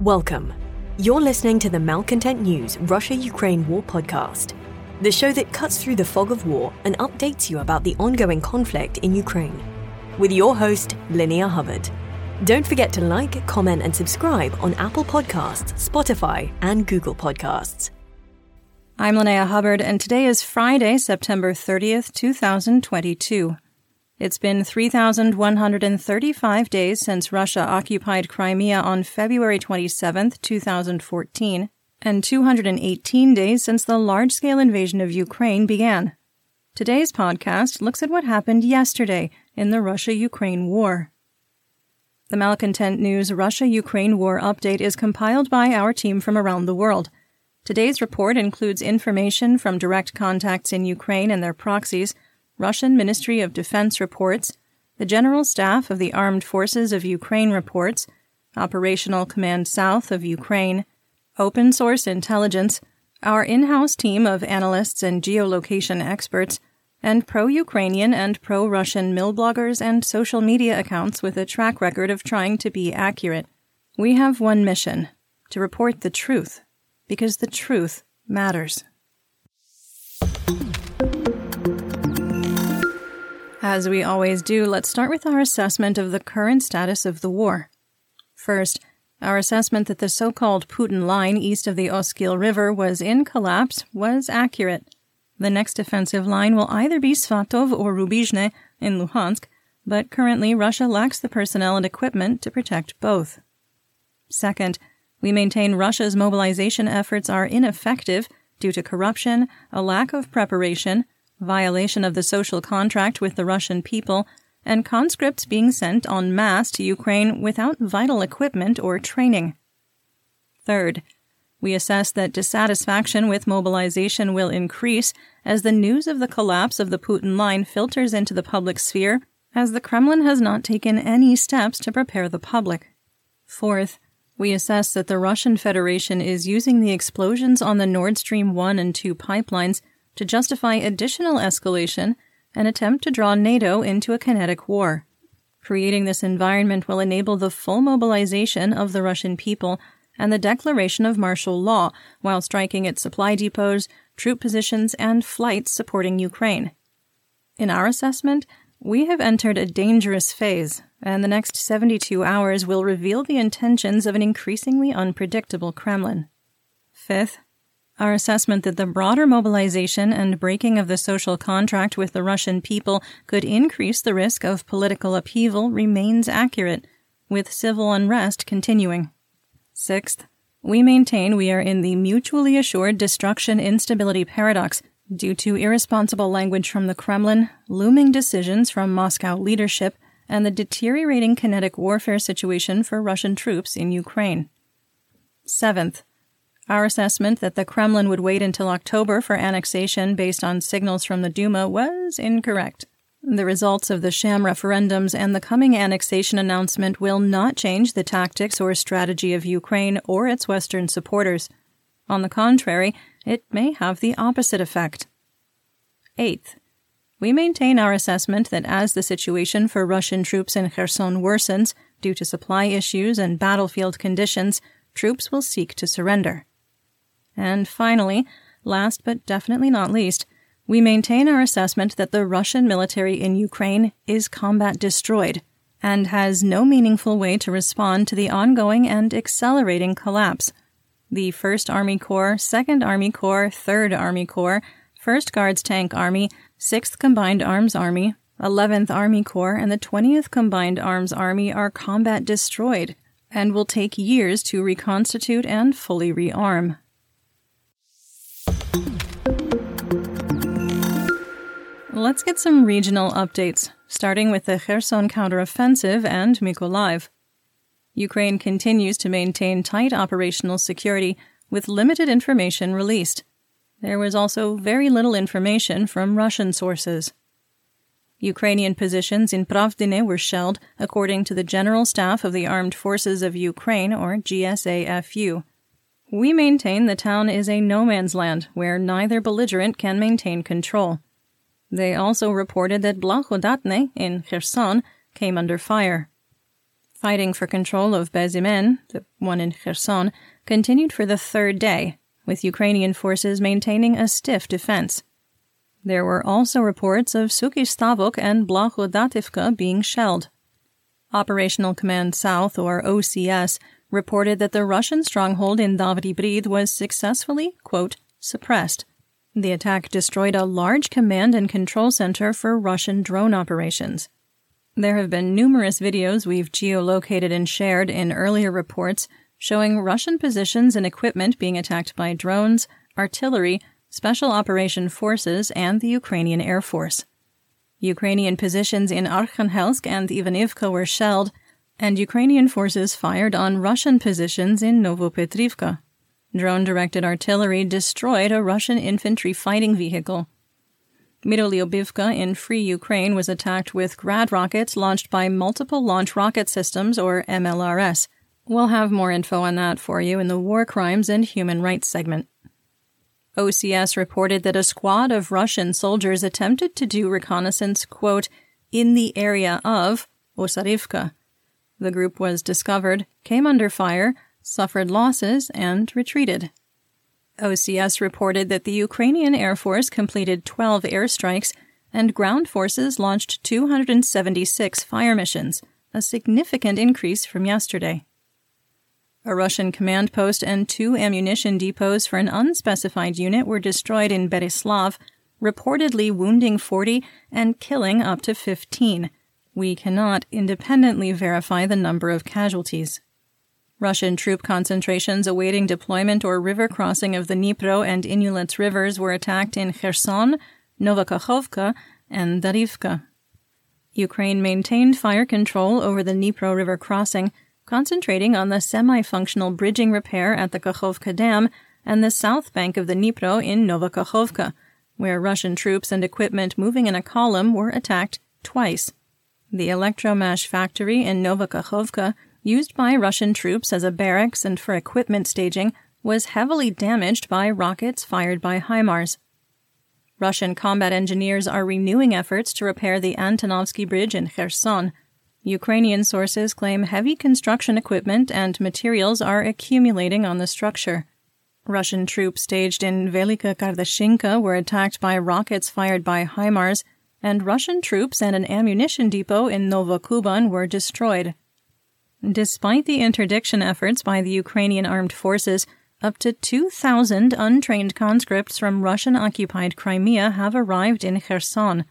Welcome. You're listening to the Malcontent News Russia Ukraine War podcast, the show that cuts through the fog of war and updates you about the ongoing conflict in Ukraine. With your host, Linnea Hubbard. Don't forget to like, comment, and subscribe on Apple Podcasts, Spotify, and Google Podcasts. I'm Linnea Hubbard, and today is Friday, September 30th, 2022. It's been 3,135 days since Russia occupied Crimea on February 27, 2014, and 218 days since the large scale invasion of Ukraine began. Today's podcast looks at what happened yesterday in the Russia Ukraine war. The Malcontent News Russia Ukraine War Update is compiled by our team from around the world. Today's report includes information from direct contacts in Ukraine and their proxies Russian Ministry of Defense reports, the General Staff of the Armed Forces of Ukraine reports, Operational Command South of Ukraine, open source intelligence, our in house team of analysts and geolocation experts, and pro Ukrainian and pro Russian mill bloggers and social media accounts with a track record of trying to be accurate. We have one mission to report the truth, because the truth matters. As we always do, let's start with our assessment of the current status of the war. First, our assessment that the so called Putin line east of the Oskil River was in collapse was accurate. The next defensive line will either be Svatov or Rubizhne in Luhansk, but currently Russia lacks the personnel and equipment to protect both. Second, we maintain Russia's mobilization efforts are ineffective due to corruption, a lack of preparation, violation of the social contract with the Russian people, and conscripts being sent en masse to Ukraine without vital equipment or training. Third, we assess that dissatisfaction with mobilization will increase as the news of the collapse of the Putin line filters into the public sphere, as the Kremlin has not taken any steps to prepare the public. Fourth, we assess that the Russian Federation is using the explosions on the Nord Stream 1 and 2 pipelines to justify additional escalation and attempt to draw NATO into a kinetic war. Creating this environment will enable the full mobilization of the Russian people and the declaration of martial law while striking at supply depots, troop positions, and flights supporting Ukraine. In our assessment, we have entered a dangerous phase, and the next 72 hours will reveal the intentions of an increasingly unpredictable Kremlin. Fifth, our assessment that the broader mobilization and breaking of the social contract with the Russian people could increase the risk of political upheaval remains accurate, with civil unrest continuing. Sixth, we maintain we are in the mutually assured destruction instability paradox due to irresponsible language from the Kremlin, looming decisions from Moscow leadership, and the deteriorating kinetic warfare situation for Russian troops in Ukraine. Seventh, our assessment that the Kremlin would wait until October for annexation based on signals from the Duma was incorrect. The results of the sham referendums and the coming annexation announcement will not change the tactics or strategy of Ukraine or its Western supporters. On the contrary, it may have the opposite effect. Eighth, we maintain our assessment that as the situation for Russian troops in Kherson worsens due to supply issues and battlefield conditions, troops will seek to surrender. And finally, last but definitely not least, we maintain our assessment that the Russian military in Ukraine is combat destroyed and has no meaningful way to respond to the ongoing and accelerating collapse. The 1st Army Corps, 2nd Army Corps, 3rd Army Corps, 1st Guards Tank Army, 6th Combined Arms Army, 11th Army Corps, and the 20th Combined Arms Army are combat destroyed and will take years to reconstitute and fully rearm. Let's get some regional updates, starting with the Kherson counteroffensive and Mykolaiv. Ukraine continues to maintain tight operational security with limited information released. There was also very little information from Russian sources. Ukrainian positions in Pravdine were shelled, according to the General Staff of the Armed Forces of Ukraine, or GSAFU. We maintain the town is a no man's land where neither belligerent can maintain control. They also reported that Blahodatne in Kherson came under fire. Fighting for control of Bezymen, the one in Kherson, continued for the third day, with Ukrainian forces maintaining a stiff defense. There were also reports of Suky Stavok and Blahodativka being shelled. Operational Command South, or OCS, reported that the Russian stronghold in Davri Brid was successfully, quote, suppressed. The attack destroyed a large command and control center for Russian drone operations. There have been numerous videos we've geolocated and shared in earlier reports showing Russian positions and equipment being attacked by drones, artillery, special operation forces, and the Ukrainian Air Force. Ukrainian positions in Arkhanhelske and Ivanivka were shelled, and Ukrainian forces fired on Russian positions in Novopetrivka. Drone directed artillery destroyed a Russian infantry fighting vehicle. Mirolyubivka in Free Ukraine was attacked with Grad rockets launched by Multiple Launch Rocket Systems, or MLRS. We'll have more info on that for you in the War Crimes and Human Rights segment. OCS reported that a squad of Russian soldiers attempted to do reconnaissance, quote, in the area of Osarivka. The group was discovered, came under fire, suffered losses, and retreated. OCS reported that the Ukrainian Air Force completed 12 airstrikes and ground forces launched 276 fire missions, a significant increase from yesterday. A Russian command post and two ammunition depots for an unspecified unit were destroyed in Berislav, reportedly wounding 40 and killing up to 15. We cannot independently verify the number of casualties. Russian troop concentrations awaiting deployment or river crossing of the Dnipro and Inhulets rivers were attacked in Kherson, Novokakhovka, and Darivka. Ukraine maintained fire control over the Dnipro River crossing, concentrating on the semi functional bridging repair at the Kakhovka Dam and the south bank of the Dnipro in Novokakhovka, where Russian troops and equipment moving in a column were attacked twice. The Elektromash factory in Novokakhovka used by Russian troops as a barracks and for equipment staging, was heavily damaged by rockets fired by HIMARS. Russian combat engineers are renewing efforts to repair the Antonovsky Bridge in Kherson. Ukrainian sources claim heavy construction equipment and materials are accumulating on the structure. Russian troops staged in Velika Kardashinka were attacked by rockets fired by HIMARS, and Russian troops and an ammunition depot in Novokuban were destroyed. Despite the interdiction efforts by the Ukrainian armed forces, up to 2,000 untrained conscripts from Russian occupied Crimea have arrived in Kherson.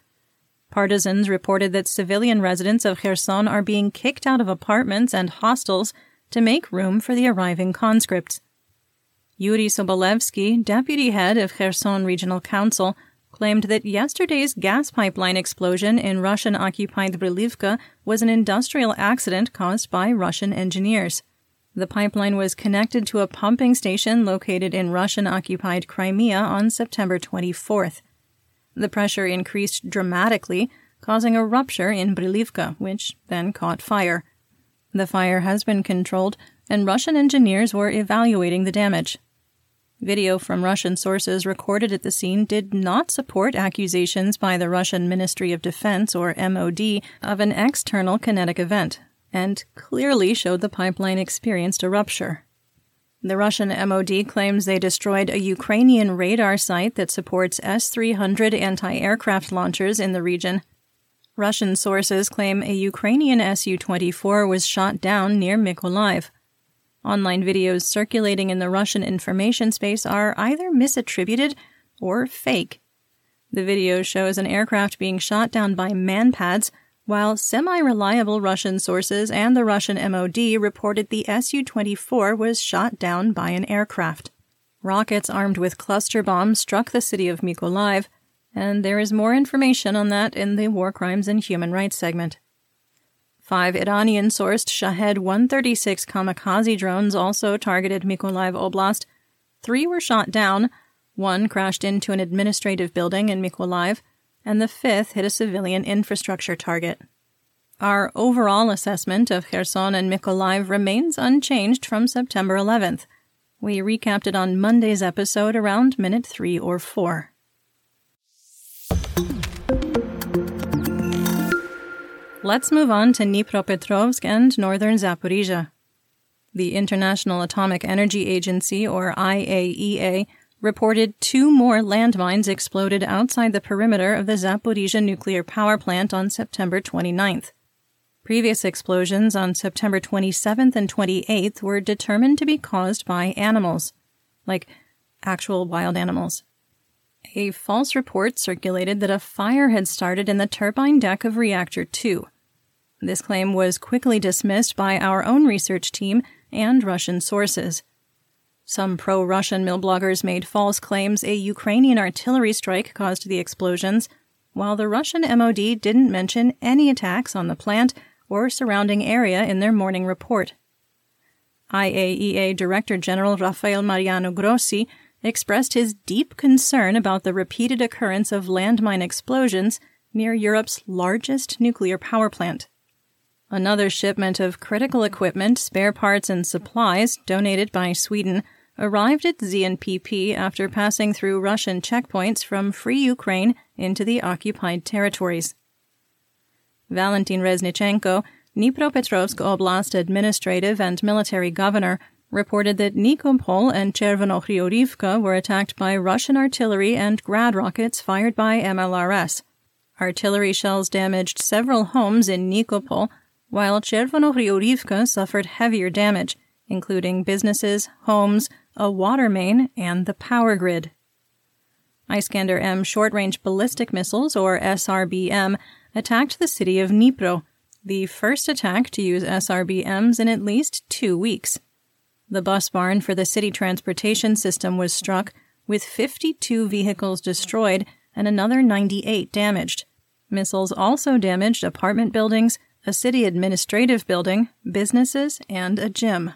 Partisans reported that civilian residents of Kherson are being kicked out of apartments and hostels to make room for the arriving conscripts. Yuri Sobolevsky, deputy head of Kherson Regional Council, claimed that yesterday's gas pipeline explosion in Russian occupied Brylivka was an industrial accident caused by Russian engineers. The pipeline was connected to a pumping station located in Russian occupied Crimea on September 24th. The pressure increased dramatically, causing a rupture in Brylivka, which then caught fire. The fire has been controlled, and Russian engineers were evaluating the damage. Video from Russian sources recorded at the scene did not support accusations by the Russian Ministry of Defense, or MOD, of an external kinetic event, and clearly showed the pipeline experienced a rupture. The Russian MOD claims they destroyed a Ukrainian radar site that supports S 300 anti aircraft launchers in the region. Russian sources claim a Ukrainian Su 24 was shot down near Mykolaiv. Online videos circulating in the Russian information space are either misattributed or fake. The video shows an aircraft being shot down by manpads, while semi reliable Russian sources and the Russian MOD reported the Su 24 was shot down by an aircraft. Rockets armed with cluster bombs struck the city of Mykolaiv, and there is more information on that in the War Crimes and Human Rights segment. Five Iranian sourced Shahed 136 kamikaze drones also targeted Mykolaiv Oblast. Three were shot down, one crashed into an administrative building in Mykolaiv, and the fifth hit a civilian infrastructure target. Our overall assessment of Kherson and Mykolaiv remains unchanged from September 11th. We recapped it on Monday's episode around minute 3 or 4. Let's move on to Dnipropetrovsk and northern Zaporizhia. The International Atomic Energy Agency, or IAEA, reported two more landmines exploded outside the perimeter of the Zaporizhia nuclear power plant on September 29th. Previous explosions on September 27th and 28th were determined to be caused by animals, like actual wild animals. A false report circulated that a fire had started in the turbine deck of Reactor 2. This claim was quickly dismissed by our own research team and Russian sources. Some pro Russian mill bloggers made false claims a Ukrainian artillery strike caused the explosions, while the Russian MOD didn't mention any attacks on the plant or surrounding area in their morning report. IAEA Director General Rafael Mariano Grossi expressed his deep concern about the repeated occurrence of landmine explosions near Europe's largest nuclear power plant. Another shipment of critical equipment, spare parts, and supplies donated by Sweden arrived at ZNPP after passing through Russian checkpoints from Free Ukraine into the occupied territories. Valentin Reznichenko, Dnipropetrovsk Oblast administrative and military governor, reported that Nikopol and Chervonohryhorivka were attacked by Russian artillery and grad rockets fired by MLRS. Artillery shells damaged several homes in Nikopol while Chervonohryhorivka suffered heavier damage, including businesses, homes, a water main, and the power grid. Iskander M short range ballistic missiles, or SRBM, attacked the city of Dnipro, the first attack to use SRBMs in at least two weeks. The bus barn for the city transportation system was struck, with 52 vehicles destroyed and another 98 damaged. Missiles also damaged apartment buildings, a city administrative building, businesses, and a gym.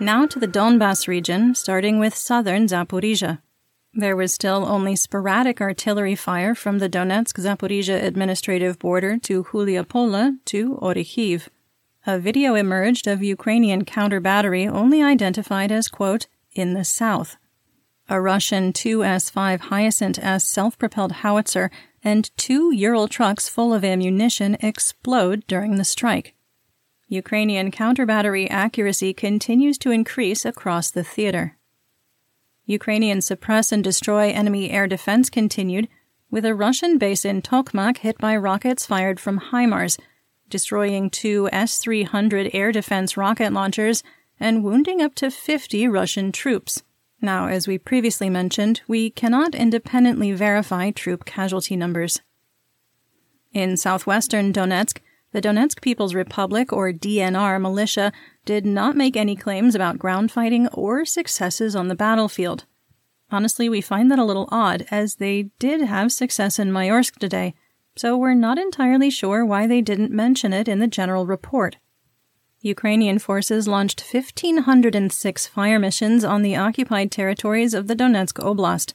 Now to the Donbass region, starting with southern Zaporizhia. There was still only sporadic artillery fire from the Donetsk Zaporizhia administrative border to Huliapole to Orikhiv. A video emerged of Ukrainian counter battery only identified as, quote, in the south a Russian 2S5 Hyacinth S self propelled howitzer, and two Ural trucks full of ammunition explode during the strike. Ukrainian counter battery accuracy continues to increase across the theater. Ukrainian suppress and destroy enemy air defense continued, with a Russian base in Tokmak hit by rockets fired from HIMARS, destroying two S 300 air defense rocket launchers and wounding up to 50 Russian troops. Now, as we previously mentioned, we cannot independently verify troop casualty numbers. In southwestern Donetsk, the Donetsk People's Republic, or DNR, militia did not make any claims about ground fighting or successes on the battlefield. Honestly, we find that a little odd, as they did have success in Mayorsk today, so we're not entirely sure why they didn't mention it in the general report. Ukrainian forces launched 1,506 fire missions on the occupied territories of the Donetsk Oblast.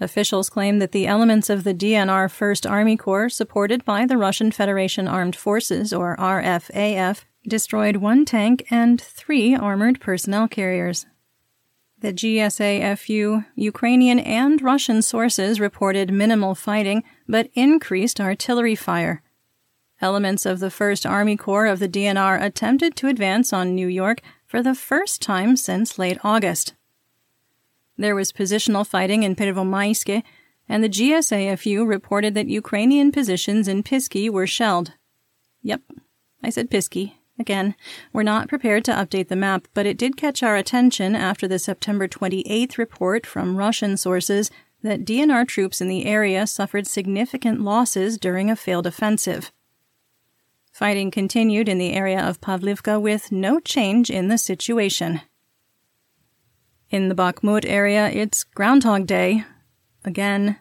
Officials claim that the elements of the DNR First Army Corps, supported by the Russian Federation Armed Forces, or RFAF, destroyed one tank and three armored personnel carriers. The GSAFU, Ukrainian and Russian sources reported minimal fighting but increased artillery fire. Elements of the 1st Army Corps of the DNR attempted to advance on New York for the first time since late August. There was positional fighting in Pervomaiske, and the GSAFU reported that Ukrainian positions in Pisky were shelled. Yep, I said Pisky. Again, we're not prepared to update the map, but it did catch our attention after the September 28th report from Russian sources that DNR troops in the area suffered significant losses during a failed offensive. Fighting continued in the area of Pavlivka with no change in the situation. In the Bakhmut area, it's Groundhog Day. Again.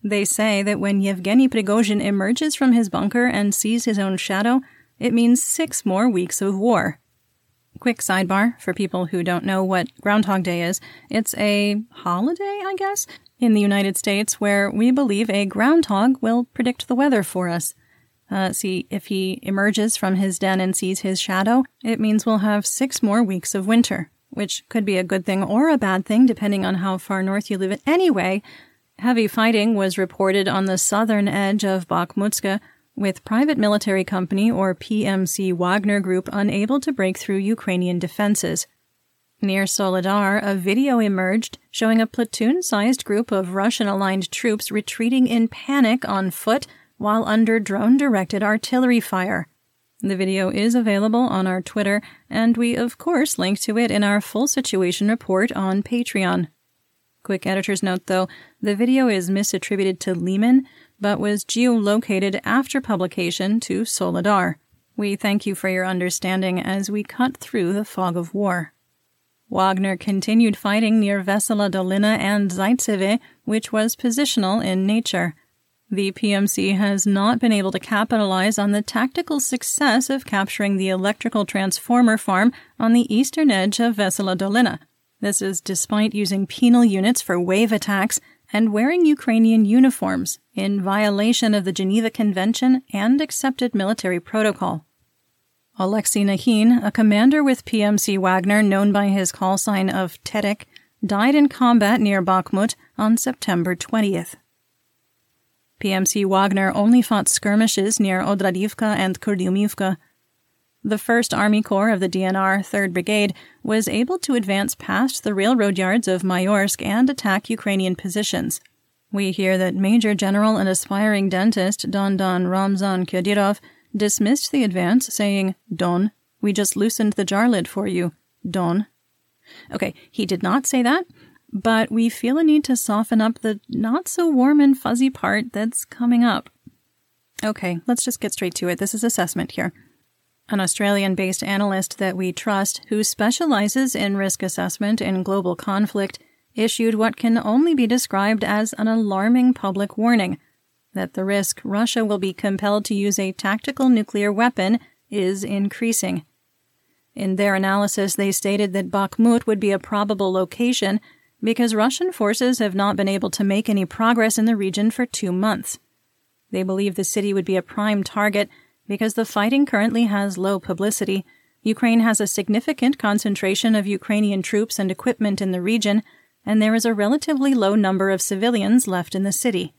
They say that when Yevgeny Prigozhin emerges from his bunker and sees his own shadow, it means six more weeks of war. Quick sidebar for people who don't know what Groundhog Day is. It's a holiday, I guess, in the United States where we believe a groundhog will predict the weather for us. Uh, see, if he emerges from his den and sees his shadow, it means we'll have six more weeks of winter, which could be a good thing or a bad thing depending on how far north you live. Anyway, Heavy fighting was reported on the southern edge of Bakhmutska, with private military company or PMC Wagner Group unable to break through Ukrainian defenses. Near Soledar, a video emerged showing a platoon sized group of Russian aligned troops retreating in panic on foot while under drone directed artillery fire. The video is available on our Twitter, and we, of course, link to it in our full situation report on Patreon. Quick editor's note though, the video is misattributed to Lyman, but was geolocated after publication to Soledar. We thank you for your understanding as we cut through the fog of war. Wagner continued fighting near Vesela Dolina and Zaitseve, which was positional in nature. The PMC has not been able to capitalize on the tactical success of capturing the electrical transformer farm on the eastern edge of Vesela Dolina. This is despite using penal units for wave attacks and wearing Ukrainian uniforms in violation of the Geneva Convention and accepted military protocol. Alexei Nakhin, a commander with PMC Wagner known by his call sign of Terek, died in combat near Bakhmut on September 20th. PMC Wagner only fought skirmishes near Odradivka and Kurdyumivka. The 1st Army Corps of the DNR 3rd Brigade was able to advance past the railroad yards of Mayorsk and attack Ukrainian positions. We hear that Major General and aspiring dentist Don Don Ramzan Kadyrov dismissed the advance, saying, Don, we just loosened the jar lid for you. Don. Okay, he did not say that, but we feel a need to soften up the not so warm and fuzzy part that's coming up. Okay, let's just get straight to it. This is assessment here. An Australian based analyst that we trust, who specializes in risk assessment in global conflict, issued what can only be described as an alarming public warning that the risk Russia will be compelled to use a tactical nuclear weapon is increasing. In their analysis, they stated that Bakhmut would be a probable location because Russian forces have not been able to make any progress in the region for two months. They believe the city would be a prime target because the fighting currently has low publicity. Ukraine has a significant concentration of Ukrainian troops and equipment in the region, and there is a relatively low number of civilians left in the city.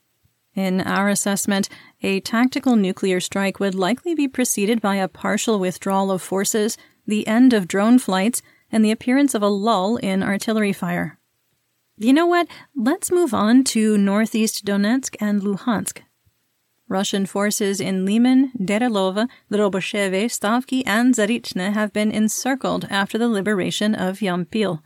In our assessment, a tactical nuclear strike would likely be preceded by a partial withdrawal of forces, the end of drone flights, and the appearance of a lull in artillery fire. You know what? Let's move on to northeast Donetsk and Luhansk. Russian forces in Lyman, Derelova, Drobosheve, Stavki, and Zarichne have been encircled after the liberation of Yampil.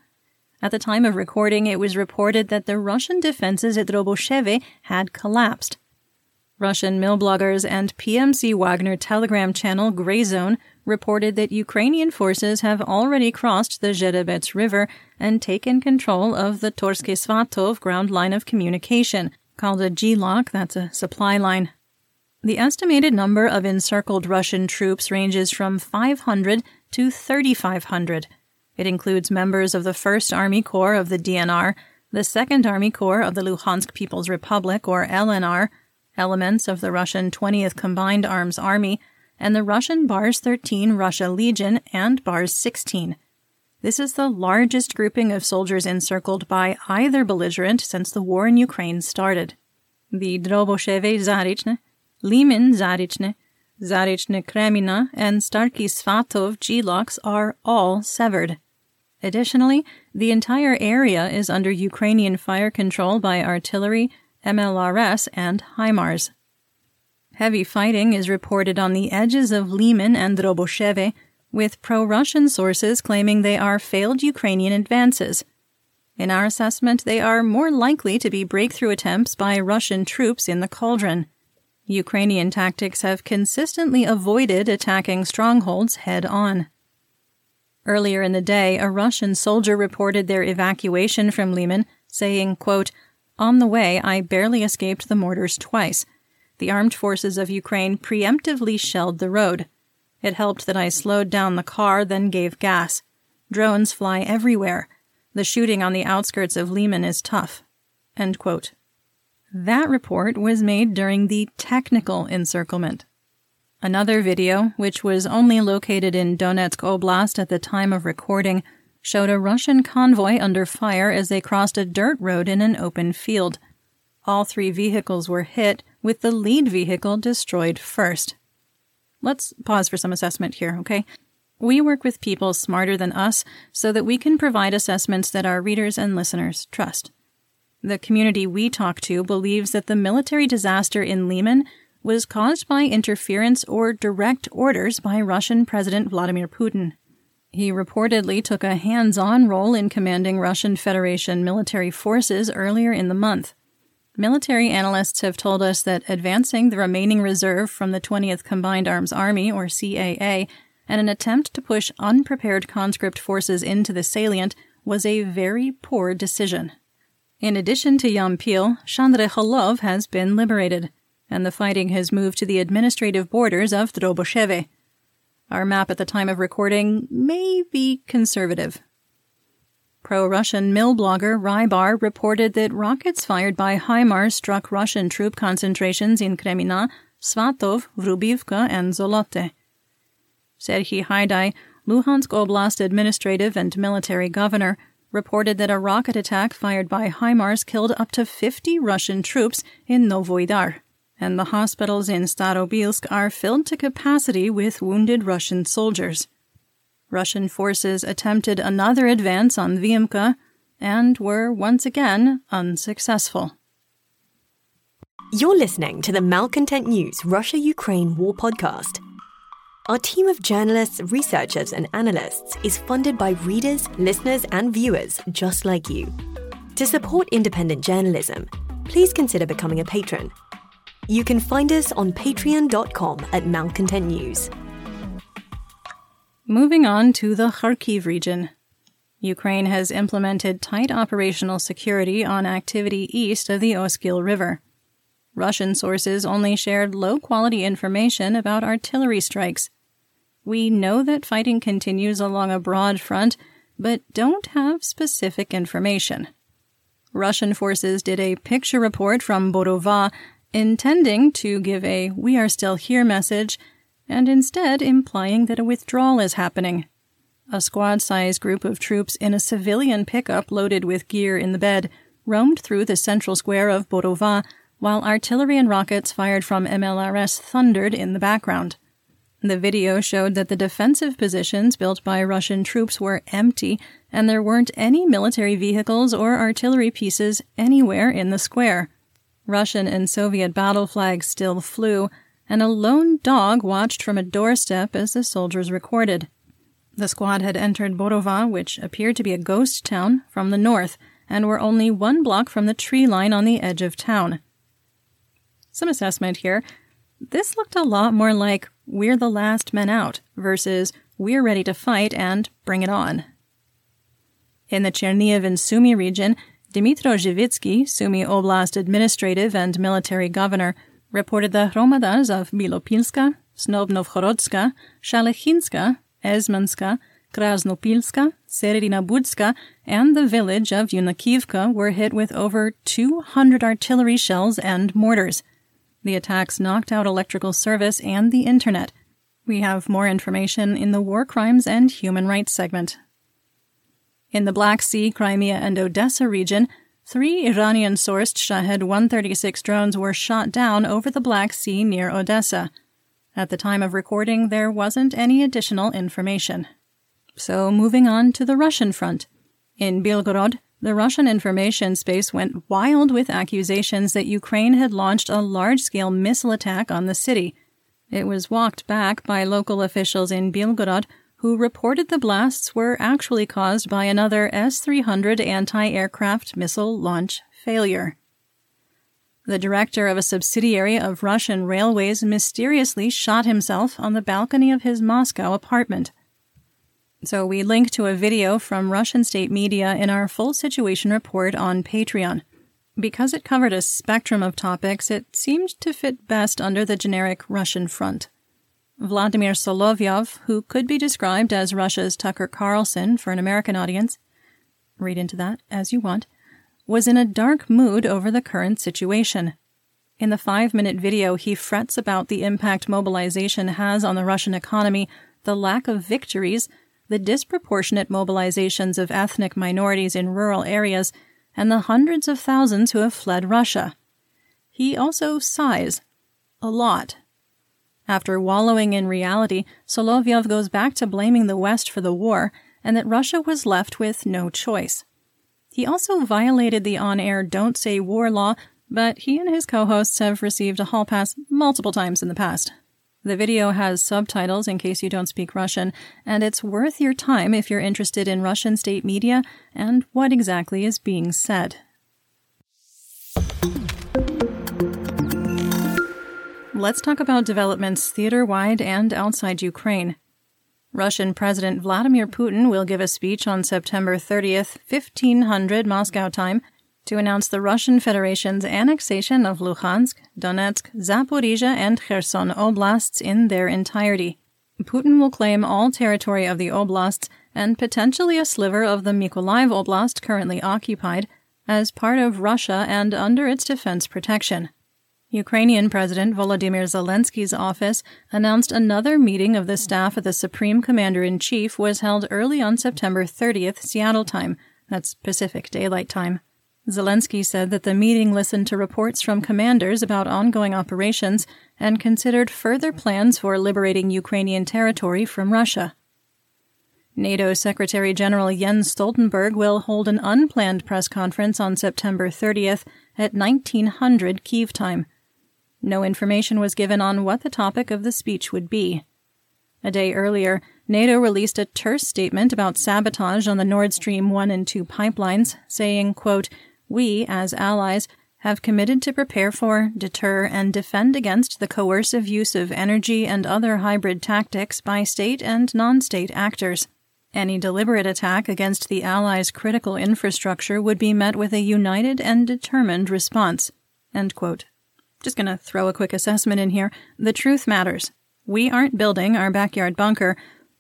At the time of recording, it was reported that the Russian defenses at Drobosheve had collapsed. Russian mill bloggers and PMC Wagner Telegram channel Grey Zone reported that Ukrainian forces have already crossed the Zherebets River and taken control of the Torske Svatov ground line of communication, called a G-lock, that's a supply line. The estimated number of encircled Russian troops ranges from 500 to 3,500. It includes members of the 1st Army Corps of the DNR, the 2nd Army Corps of the Luhansk People's Republic, or LNR, elements of the Russian 20th Combined Arms Army, and the Russian Bars 13 Russia Legion and Bars 16. This is the largest grouping of soldiers encircled by either belligerent since the war in Ukraine started. The Drobosheve Zarichne, Lyman Zarichne, Zarichne Kremina, and Starky Svatov G-locks are all severed. Additionally, the entire area is under Ukrainian fire control by artillery, MLRS, and HIMARS. Heavy fighting is reported on the edges of Lyman and Drobosheve, with pro Russian sources claiming they are failed Ukrainian advances. In our assessment, they are more likely to be breakthrough attempts by Russian troops in the cauldron. Ukrainian tactics have consistently avoided attacking strongholds head on. Earlier in the day, a Russian soldier reported their evacuation from Lyman, saying, quote, On the way, I barely escaped the mortars twice. The armed forces of Ukraine preemptively shelled the road. It helped that I slowed down the car, then gave gas. Drones fly everywhere. The shooting on the outskirts of Lyman is tough. That report was made during the technical encirclement. Another video, which was only located in Donetsk Oblast at the time of recording, showed a Russian convoy under fire as they crossed a dirt road in an open field. All three vehicles were hit, with the lead vehicle destroyed first. Let's pause for some assessment here, okay? We work with people smarter than us so that we can provide assessments that our readers and listeners trust. The community we talk to believes that the military disaster in Lyman was caused by interference or direct orders by Russian President Vladimir Putin. He reportedly took a hands on role in commanding Russian Federation military forces earlier in the month. Military analysts have told us that advancing the remaining reserve from the 20th Combined Arms Army, or CAA, and an attempt to push unprepared conscript forces into the salient was a very poor decision. In addition to Yampil, Shandryholove has been liberated and the fighting has moved to the administrative borders of Drobosheve. Our map at the time of recording may be conservative. Pro Russian mill blogger Rybar reported that rockets fired by HIMARS struck Russian troop concentrations in Kremina, Svatov, Vrubivka, and Zolote. Serhiy Haidai, Luhansk Oblast administrative and military governor, reported that a rocket attack fired by HIMARS killed up to 50 Russian troops in Novoaidar and the hospitals in Starobilsk are filled to capacity with wounded Russian soldiers. Russian forces attempted another advance on Vyimka and were once again unsuccessful. You're listening to the Malcontent News Russia Ukraine War Podcast. Our team of journalists, researchers, and analysts is funded by readers, listeners, and viewers just like you. To support independent journalism, please consider becoming a patron you can find us on patreon.com at Malcontent News. Moving on to the Kharkiv region. Ukraine has implemented tight operational security on activity east of the Oskil River. Russian sources only shared low quality information about artillery strikes. We know that fighting continues along a broad front, but don't have specific information. Russian forces did a picture report from Borova intending to give a We Are Still Here message, and instead implying that a withdrawal is happening. A squad sized group of troops in a civilian pickup loaded with gear in the bed roamed through the central square of Borova while artillery and rockets fired from MLRS thundered in the background. The video showed that the defensive positions built by Russian troops were empty and there weren't any military vehicles or artillery pieces anywhere in the square. Russian and Soviet battle flags still flew, and a lone dog watched from a doorstep as the soldiers recorded. The squad had entered Borova, which appeared to be a ghost town, from the north, and were only one block from the tree line on the edge of town. Some assessment here. This looked a lot more like We're the last men out versus We're ready to fight and bring it on. In the Chernihiv and Sumy region, Dmytro Zhivitsky, Sumy Oblast administrative and military governor, reported the hromadas of Bilopilska, Snobnovhorodska, Shalechinska, Ezmanska, Krasnopilska, Seredinabudska, and the village of Yunakivka were hit with over 200 artillery shells and mortars. The attacks knocked out electrical service and the internet. We have more information in the War Crimes and Human Rights segment. In the Black Sea, Crimea, and Odessa region, three Iranian sourced Shahed 136 drones were shot down over the Black Sea near Odessa. At the time of recording, there wasn't any additional information. So, moving on to the Russian front. In Belgorod, the Russian information space went wild with accusations that Ukraine had launched a large scale missile attack on the city. It was walked back by local officials in Belgorod who reported the blasts were actually caused by another S 300 anti aircraft missile launch failure. The director of a subsidiary of Russian Railways mysteriously shot himself on the balcony of his Moscow apartment. So we link to a video from Russian state media in our full situation report on Patreon. Because it covered a spectrum of topics, it seemed to fit best under the generic Russian front. Vladimir Solovyov, who could be described as Russia's Tucker Carlson for an American audience, read into that as you want, was in a dark mood over the current situation. In the five minute video, he frets about the impact mobilization has on the Russian economy, the lack of victories, the disproportionate mobilizations of ethnic minorities in rural areas, and the hundreds of thousands who have fled Russia. he also sighs. A lot. After wallowing in reality, Solovyov goes back to blaming the West for the war and that Russia was left with no choice. He also violated the on air Don't Say War law, but he and his co hosts have received a hall pass multiple times in the past. The video has subtitles in case you don't speak Russian, and it's worth your time if you're interested in Russian state media and what exactly is being said. Let's talk about developments theater wide and outside Ukraine. Russian President Vladimir Putin will give a speech on September 30th, 1500 Moscow time, to announce the Russian Federation's annexation of Luhansk, Donetsk, Zaporizhia, and Kherson oblasts in their entirety. Putin will claim all territory of the oblasts and potentially a sliver of the Mykolaiv Oblast currently occupied as part of Russia and under its defense protection. Ukrainian President Volodymyr Zelensky's office announced another meeting of the staff of the Supreme Commander in Chief was held early on September 30th, Seattle time. That's Pacific Daylight Time. Zelensky said that the meeting listened to reports from commanders about ongoing operations and considered further plans for liberating Ukrainian territory from Russia. NATO Secretary General Jens Stoltenberg will hold an unplanned press conference on September 30th at 1900 Kiev time. No information was given on what the topic of the speech would be. A day earlier, NATO released a terse statement about sabotage on the Nord Stream 1 and 2 pipelines, saying, quote, We, as allies, have committed to prepare for, deter, and defend against the coercive use of energy and other hybrid tactics by state and non state actors. Any deliberate attack against the Allies' critical infrastructure would be met with a united and determined response. End quote. Just going to throw a quick assessment in here. The truth matters. We aren't building our backyard bunker,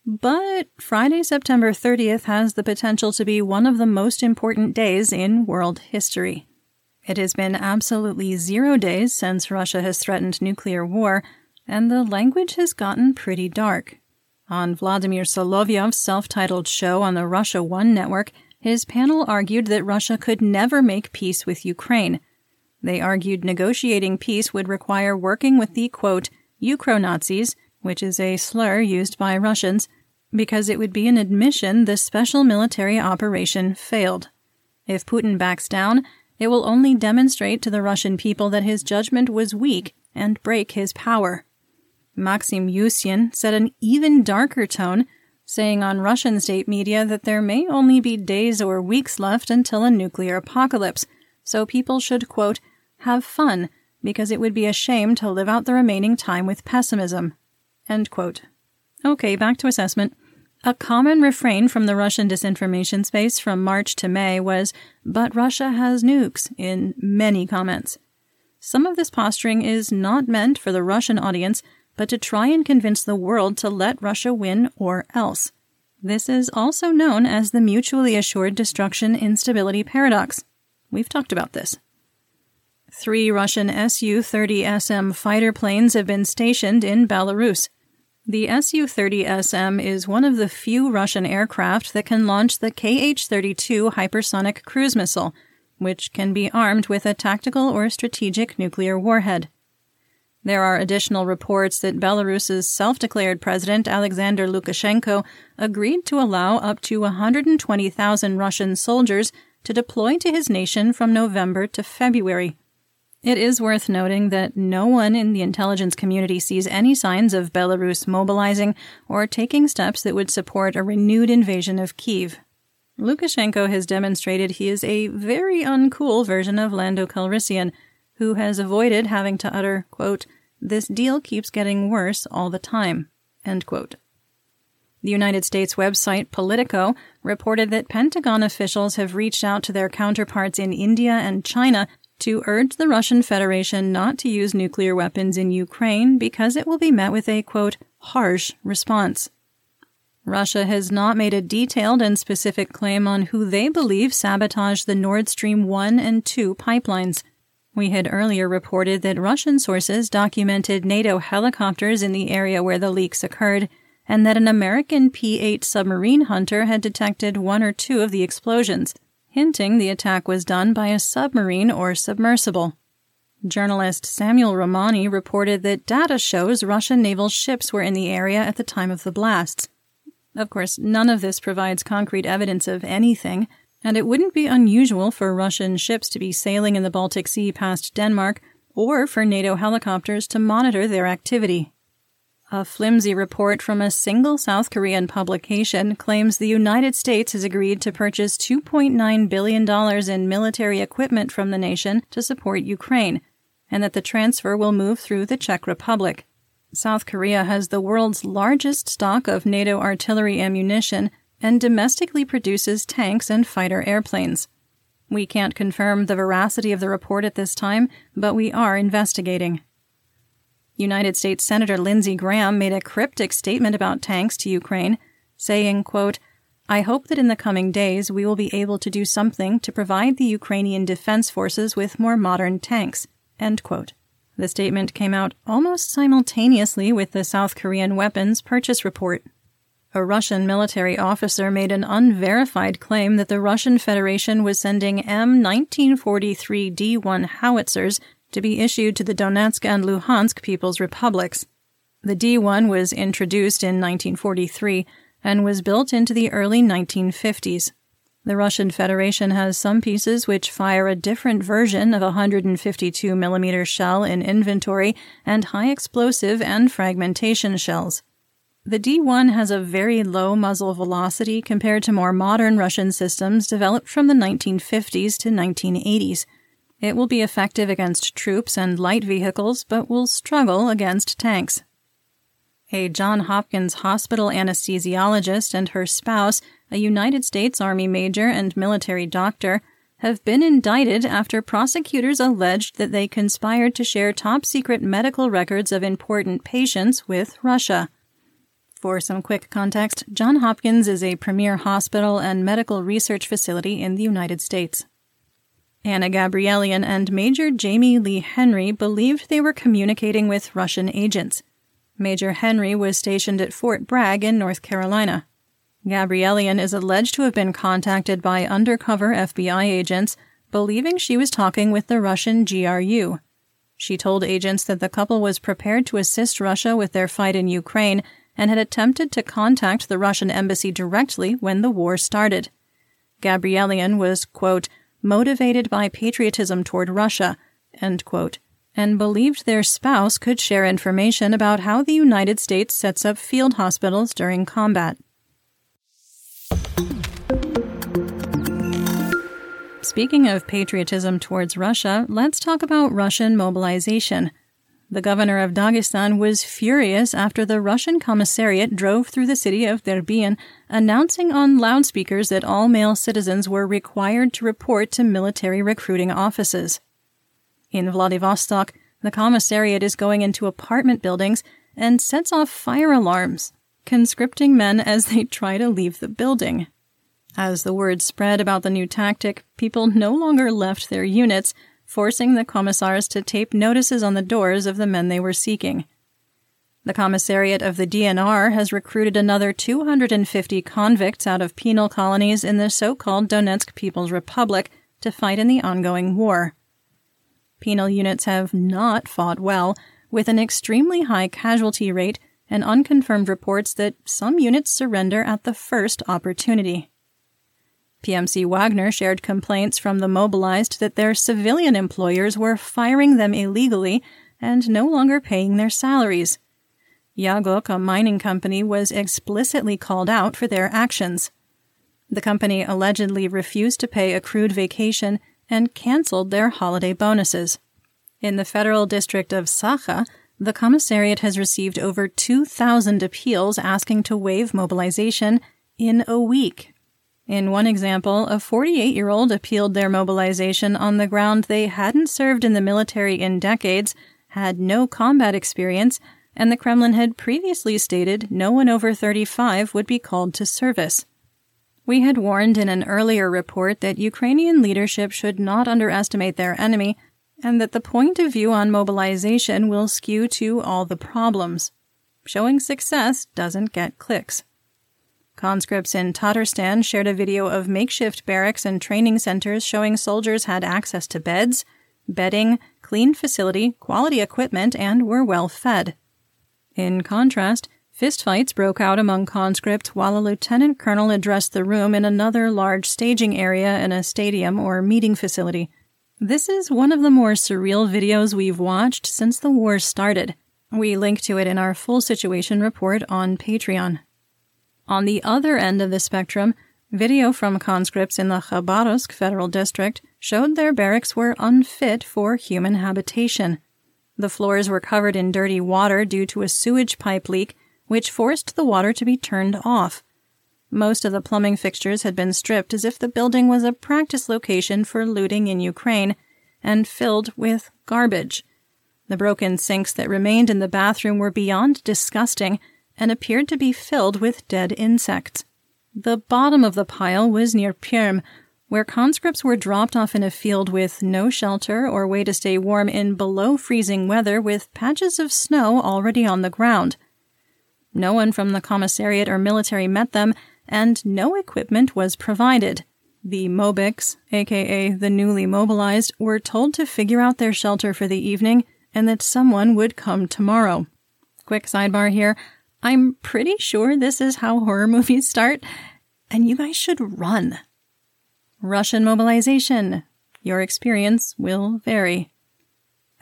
but Friday, September 30th has the potential to be one of the most important days in world history. It has been absolutely zero days since Russia has threatened nuclear war, and the language has gotten pretty dark. On Vladimir Solovyov's self titled show on the Russia One network, his panel argued that Russia could never make peace with Ukraine they argued negotiating peace would require working with the, quote, Ukro-Nazis, which is a slur used by Russians, because it would be an admission the special military operation failed. If Putin backs down, it will only demonstrate to the Russian people that his judgment was weak and break his power. Maxim Yusin set an even darker tone, saying on Russian state media that there may only be days or weeks left until a nuclear apocalypse, so people should, quote, have fun, because it would be a shame to live out the remaining time with pessimism. Okay, back to assessment. A common refrain from the Russian disinformation space from March to May was, but Russia has nukes, in many comments. Some of this posturing is not meant for the Russian audience, but to try and convince the world to let Russia win or else. This is also known as the mutually assured destruction instability paradox. We've talked about this. Three Russian Su 30 SM fighter planes have been stationed in Belarus. The Su 30 SM is one of the few Russian aircraft that can launch the Kh 32 hypersonic cruise missile, which can be armed with a tactical or strategic nuclear warhead. There are additional reports that Belarus's self declared president Alexander Lukashenko agreed to allow up to 120,000 Russian soldiers to deploy to his nation from November to February. It is worth noting that no one in the intelligence community sees any signs of Belarus mobilizing or taking steps that would support a renewed invasion of Kiev. Lukashenko has demonstrated he is a very uncool version of Lando Calrissian, who has avoided having to utter, quote, this deal keeps getting worse all the time, end quote. The United States website Politico reported that Pentagon officials have reached out to their counterparts in India and China to urge the Russian Federation not to use nuclear weapons in Ukraine because it will be met with a, quote, harsh response. Russia has not made a detailed and specific claim on who they believe sabotaged the Nord Stream 1 and 2 pipelines. We had earlier reported that Russian sources documented NATO helicopters in the area where the leaks occurred, and that an American P 8 submarine hunter had detected one or two of the explosions hinting the attack was done by a submarine or submersible. Journalist Samuel Ramani reported that data shows Russian naval ships were in the area at the time of the blasts. Of course, none of this provides concrete evidence of anything, and it wouldn't be unusual for Russian ships to be sailing in the Baltic Sea past Denmark or for NATO helicopters to monitor their activity. A flimsy report from a single South Korean publication claims the United States has agreed to purchase $2.9 billion in military equipment from the nation to support Ukraine, and that the transfer will move through the Czech Republic. South Korea has the world's largest stock of NATO artillery ammunition and domestically produces tanks and fighter airplanes. We can't confirm the veracity of the report at this time, but we are investigating. United States Senator Lindsey Graham made a cryptic statement about tanks to Ukraine, saying, quote, I hope that in the coming days we will be able to do something to provide the Ukrainian defense forces with more modern tanks. End quote. The statement came out almost simultaneously with the South Korean weapons purchase report. A Russian military officer made an unverified claim that the Russian Federation was sending M1943 D1 howitzers to be issued to the Donetsk and Luhansk People's Republics. The D1 was introduced in 1943 and was built into the early 1950s. The Russian Federation has some pieces which fire a different version of a 152 mm shell in inventory and high explosive and fragmentation shells. The D1 has a very low muzzle velocity compared to more modern Russian systems developed from the 1950s to 1980s. It will be effective against troops and light vehicles, but will struggle against tanks. A John Hopkins hospital anesthesiologist and her spouse a United States Army major and military doctor, have been indicted after prosecutors alleged that they conspired to share top secret medical records of important patients with Russia. For some quick context, John Hopkins is a premier hospital and medical research facility in the United States. Anna Gabrielian and Major Jamie Lee Henry believed they were communicating with Russian agents. Major Henry was stationed at Fort Bragg in North Carolina. Gabrielian is alleged to have been contacted by undercover FBI agents, believing she was talking with the Russian GRU. She told agents that the couple was prepared to assist Russia with their fight in Ukraine and had attempted to contact the Russian embassy directly when the war started. Gabrielian was, quote, motivated by patriotism toward Russia, quote, and believed their spouse could share information about how the United States sets up field hospitals during combat. Speaking of patriotism towards Russia, let's talk about Russian mobilization. The governor of Dagestan was furious after the Russian commissariat drove through the city of Derbent, announcing on loudspeakers that all male citizens were required to report to military recruiting offices. In Vladivostok, the commissariat is going into apartment buildings and sets off fire alarms, conscripting men as they try to leave the building. As the word spread about the new tactic, people no longer left their units, forcing the commissars to tape notices on the doors of the men they were seeking. The commissariat of the DNR has recruited another 250 convicts out of penal colonies in the so called Donetsk People's Republic to fight in the ongoing war. Penal units have not fought well, with an extremely high casualty rate and unconfirmed reports that some units surrender at the first opportunity. PMC Wagner shared complaints from the mobilized that their civilian employers were firing them illegally and no longer paying their salaries. Yagok, a mining company, was explicitly called out for their actions. The company allegedly refused to pay accrued vacation and canceled their holiday bonuses. In the federal district of Sakha, the commissariat has received over 2,000 appeals asking to waive mobilization in a week in one example, a 48 year old appealed their mobilization on the ground they hadn't served in the military in decades, had no combat experience, and the Kremlin had previously stated no one over 35 would be called to service. We had warned in an earlier report that Ukrainian leadership should not underestimate their enemy, and that the point of view on mobilization will skew to all the problems. Showing success doesn't get clicks. Conscripts in Tatarstan shared a video of makeshift barracks and training centers showing soldiers had access to beds, bedding, clean facility, quality equipment, and were well fed. In contrast, fistfights broke out among conscripts while a lieutenant colonel addressed the room in another large staging area in a stadium or meeting facility. This is one of the more surreal videos we've watched since the war started. We link to it in our full situation report on Patreon. On the other end of the spectrum, video from conscripts in the Khabarovsk Federal District showed their barracks were unfit for human habitation. The floors were covered in dirty water due to a sewage pipe leak, which forced the water to be turned off. Most of the plumbing fixtures had been stripped as if the building was a practice location for looting in Ukraine and filled with garbage. The broken sinks that remained in the bathroom were beyond disgusting and appeared to be filled with dead insects. The bottom of the pile was near Perm, where conscripts were dropped off in a field with no shelter or way to stay warm in below freezing weather with patches of snow already on the ground. No one from the commissariat or military met them, and no equipment was provided. The Mobiks, aka the newly mobilized, were told to figure out their shelter for the evening and that someone would come tomorrow. Quick sidebar here I'm pretty sure this is how horror movies start, and you guys should run. Russian mobilization. Your experience will vary.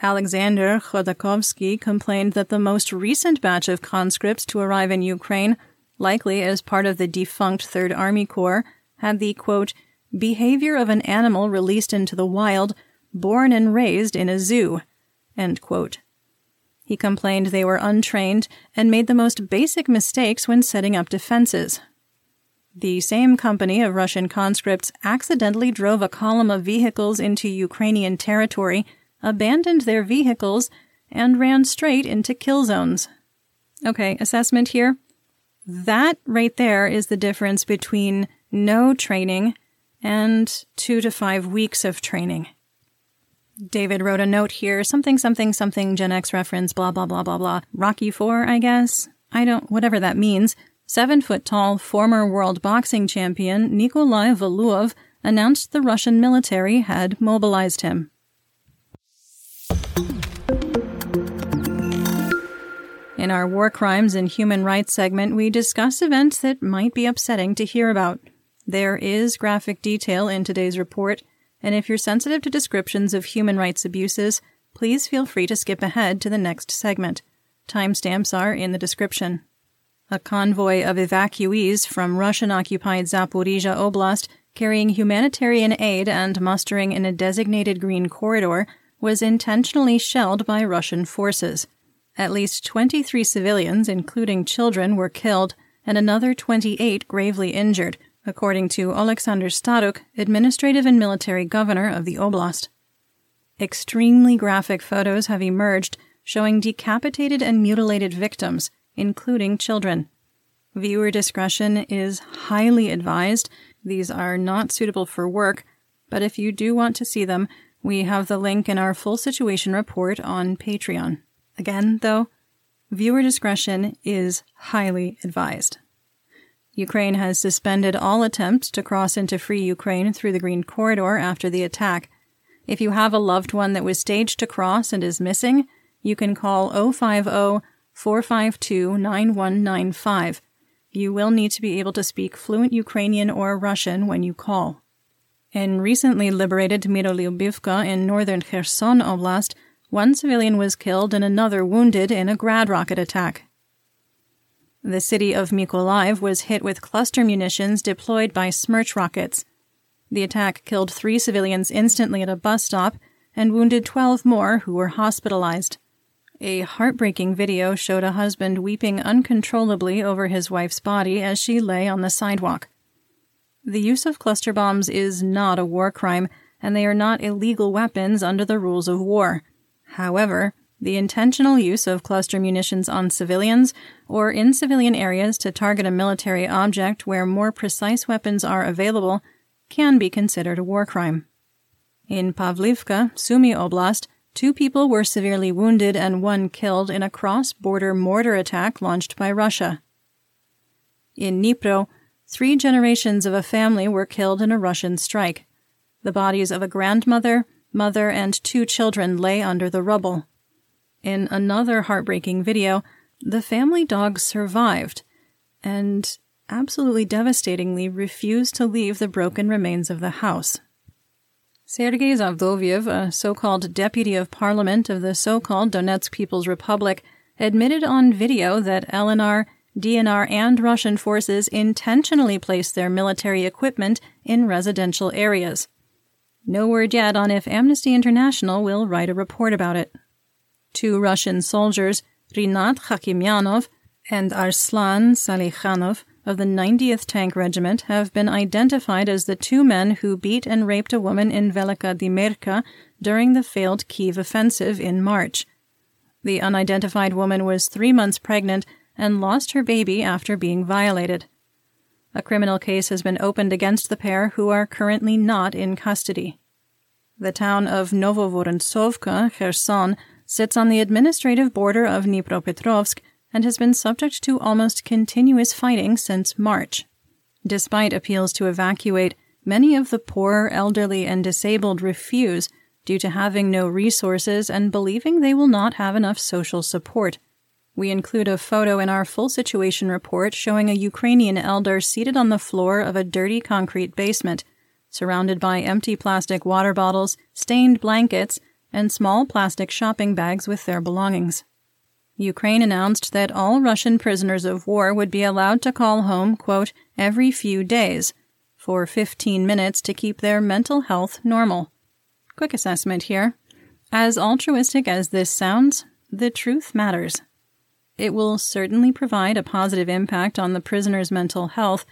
Alexander Khodakovsky complained that the most recent batch of conscripts to arrive in Ukraine, likely as part of the defunct Third Army Corps, had the quote, behavior of an animal released into the wild, born and raised in a zoo. End quote. He complained they were untrained and made the most basic mistakes when setting up defenses. The same company of Russian conscripts accidentally drove a column of vehicles into Ukrainian territory, abandoned their vehicles, and ran straight into kill zones. Okay, assessment here. That right there is the difference between no training and two to five weeks of training. David wrote a note here something, something, something, Gen X reference, blah, blah, blah, blah, blah. Rocky Four, I guess? I don't, whatever that means. Seven foot tall, former world boxing champion Nikolai Valuev announced the Russian military had mobilized him. In our War Crimes and Human Rights segment, we discuss events that might be upsetting to hear about. There is graphic detail in today's report, and if you're sensitive to descriptions of human rights abuses, please feel free to skip ahead to the next segment. Timestamps are in the description. A convoy of evacuees from Russian occupied Zaporizhia Oblast carrying humanitarian aid and mustering in a designated green corridor was intentionally shelled by Russian forces. At least 23 civilians, including children, were killed, and another 28 gravely injured, according to Alexander Starukh, administrative and military governor of the oblast. Extremely graphic photos have emerged showing decapitated and mutilated victims, including children. Viewer discretion is highly advised. These are not suitable for work, but if you do want to see them, we have the link in our full situation report on Patreon. Again, though, viewer discretion is highly advised. Ukraine has suspended all attempts to cross into free Ukraine through the Green Corridor after the attack. If you have a loved one that was staged to cross and is missing, you can call 050 452 9195. You will need to be able to speak fluent Ukrainian or Russian when you call. In recently liberated Mirolyubivka in northern Kherson Oblast, one civilian was killed and another wounded in a grad rocket attack. The city of Mykolaiv was hit with cluster munitions deployed by Smerch rockets. The attack killed three civilians instantly at a bus stop and wounded 12 more who were hospitalized. A heartbreaking video showed a husband weeping uncontrollably over his wife's body as she lay on the sidewalk. The use of cluster bombs is not a war crime, and they are not illegal weapons under the rules of war. However, the intentional use of cluster munitions on civilians or in civilian areas to target a military object where more precise weapons are available can be considered a war crime. In Pavlivka, Sumy Oblast, two people were severely wounded and one killed in a cross border mortar attack launched by Russia. In Dnipro, three generations of a family were killed in a Russian strike. The bodies of a grandmother, Mother and two children lay under the rubble. In another heartbreaking video, the family dog survived and absolutely devastatingly refused to leave the broken remains of the house. Sergei Zavdoviev, a so called deputy of parliament of the so called Donetsk People's Republic, admitted on video that LNR, DNR, and Russian forces intentionally placed their military equipment in residential areas. No word yet on if Amnesty International will write a report about it. Two Russian soldiers, Rinat Khakimyanov and Arslan Salikhanov, of the 90th Tank Regiment have been identified as the two men who beat and raped a woman in Velyka Dymerka during the failed Kiev offensive in March. The unidentified woman was three months pregnant and lost her baby after being violated. A criminal case has been opened against the pair who are currently not in custody. The town of Novovorontsovka, Kherson, sits on the administrative border of Dnipropetrovsk and has been subject to almost continuous fighting since March. Despite appeals to evacuate, many of the poor, elderly, and disabled refuse due to having no resources and believing they will not have enough social support. We include a photo in our full situation report showing a Ukrainian elder seated on the floor of a dirty concrete basement, surrounded by empty plastic water bottles, stained blankets, and small plastic shopping bags with their belongings. Ukraine announced that all Russian prisoners of war would be allowed to call home, quote, every few days for 15 minutes to keep their mental health normal. Quick assessment here. As altruistic as this sounds, the truth matters. It will certainly provide a positive impact on the prisoner's mental health,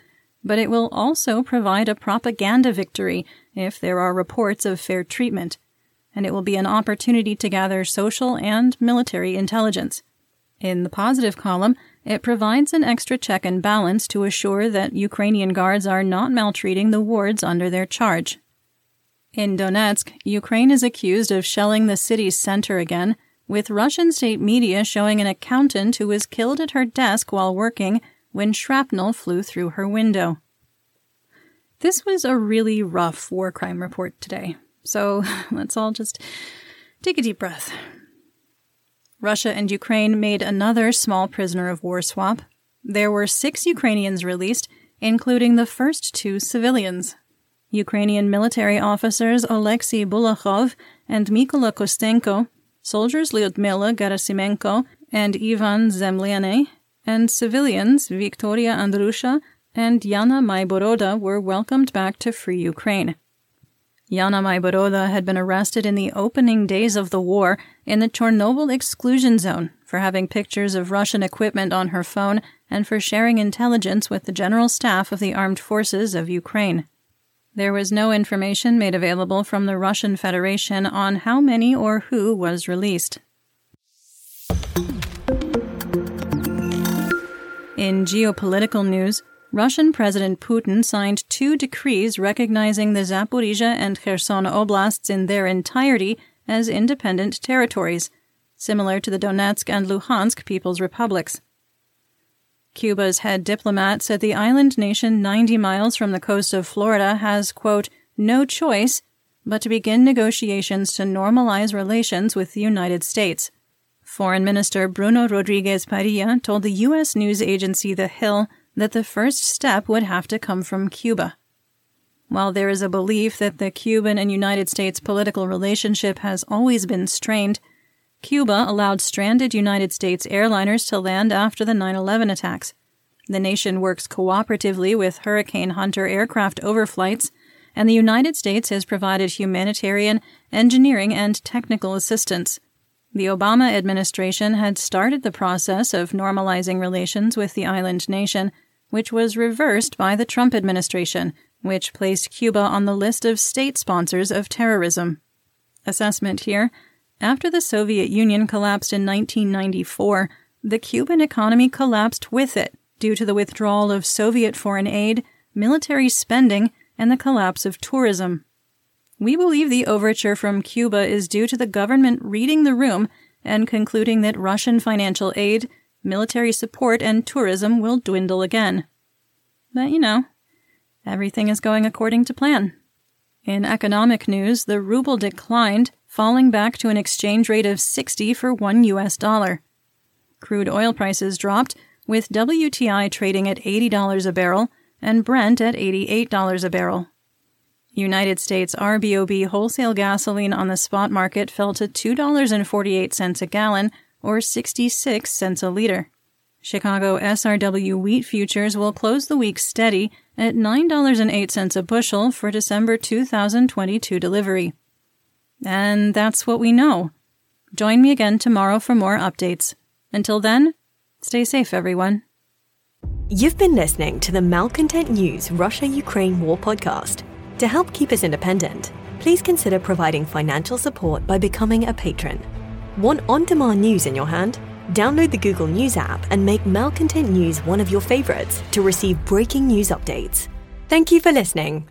but it will also provide a propaganda victory if there are reports of fair treatment, and it will be an opportunity to gather social and military intelligence. In the positive column, it provides an extra check and balance to assure that Ukrainian guards are not maltreating the wards under their charge. In Donetsk, Ukraine is accused of shelling the city's center again, with Russian state media showing an accountant who was killed at her desk while working when shrapnel flew through her window. This was a really rough war crime report today, so let's all just take a deep breath. Russia and Ukraine made another small prisoner of war swap. There were six Ukrainians released, including the first two civilians. Ukrainian military officers Oleksiy Bulakhov and Mykola Kostenko, soldiers Lyudmila Garasimenko and Ivan Zemliane, and civilians Victoria Andrusha and Yana Maiboroda were welcomed back to free Ukraine. Yana Maiboroda had been arrested in the opening days of the war in the Chernobyl exclusion zone for having pictures of Russian equipment on her phone and for sharing intelligence with the general staff of the armed forces of Ukraine. There was no information made available from the Russian Federation on how many or who was released. In geopolitical news, Russian President Putin signed two decrees recognizing the Zaporizhia and Kherson oblasts in their entirety as independent territories, similar to the Donetsk and Luhansk People's Republics. Cuba's head diplomat said the island nation 90 miles from the coast of Florida has, quote, no choice but to begin negotiations to normalize relations with the United States. Foreign Minister Bruno Rodriguez Parrilla told the U.S. news agency The Hill that the first step would have to come from Cuba. While there is a belief that the Cuban and United States political relationship has always been strained, Cuba allowed stranded United States airliners to land after the 9 11 attacks. The nation works cooperatively with Hurricane Hunter aircraft overflights, and the United States has provided humanitarian, engineering, and technical assistance. The Obama administration had started the process of normalizing relations with the island nation, which was reversed by the Trump administration, which placed Cuba on the list of state sponsors of terrorism. Assessment here After the Soviet Union collapsed in 1994, the Cuban economy collapsed with it due to the withdrawal of Soviet foreign aid, military spending, and the collapse of tourism. We believe the overture from Cuba is due to the government reading the room and concluding that Russian financial aid, military support, and tourism will dwindle again. But you know, everything is going according to plan. In economic news, the ruble declined, falling back to an exchange rate of 60 for 1 US dollar. Crude oil prices dropped, with WTI trading at $80 a barrel and Brent at $88 a barrel. United States RBOB wholesale gasoline on the spot market fell to $2.48 a gallon or 66 cents a liter. Chicago SRW wheat futures will close the week steady at $9.08 a bushel for December 2022 delivery. And that's what we know. Join me again tomorrow for more updates. Until then, stay safe, everyone. You've been listening to the Malcontent News Russia Ukraine War podcast. To help keep us independent, please consider providing financial support by becoming a patron. Want on demand news in your hand? Download the Google News app and make Malcontent News one of your favorites to receive breaking news updates. Thank you for listening.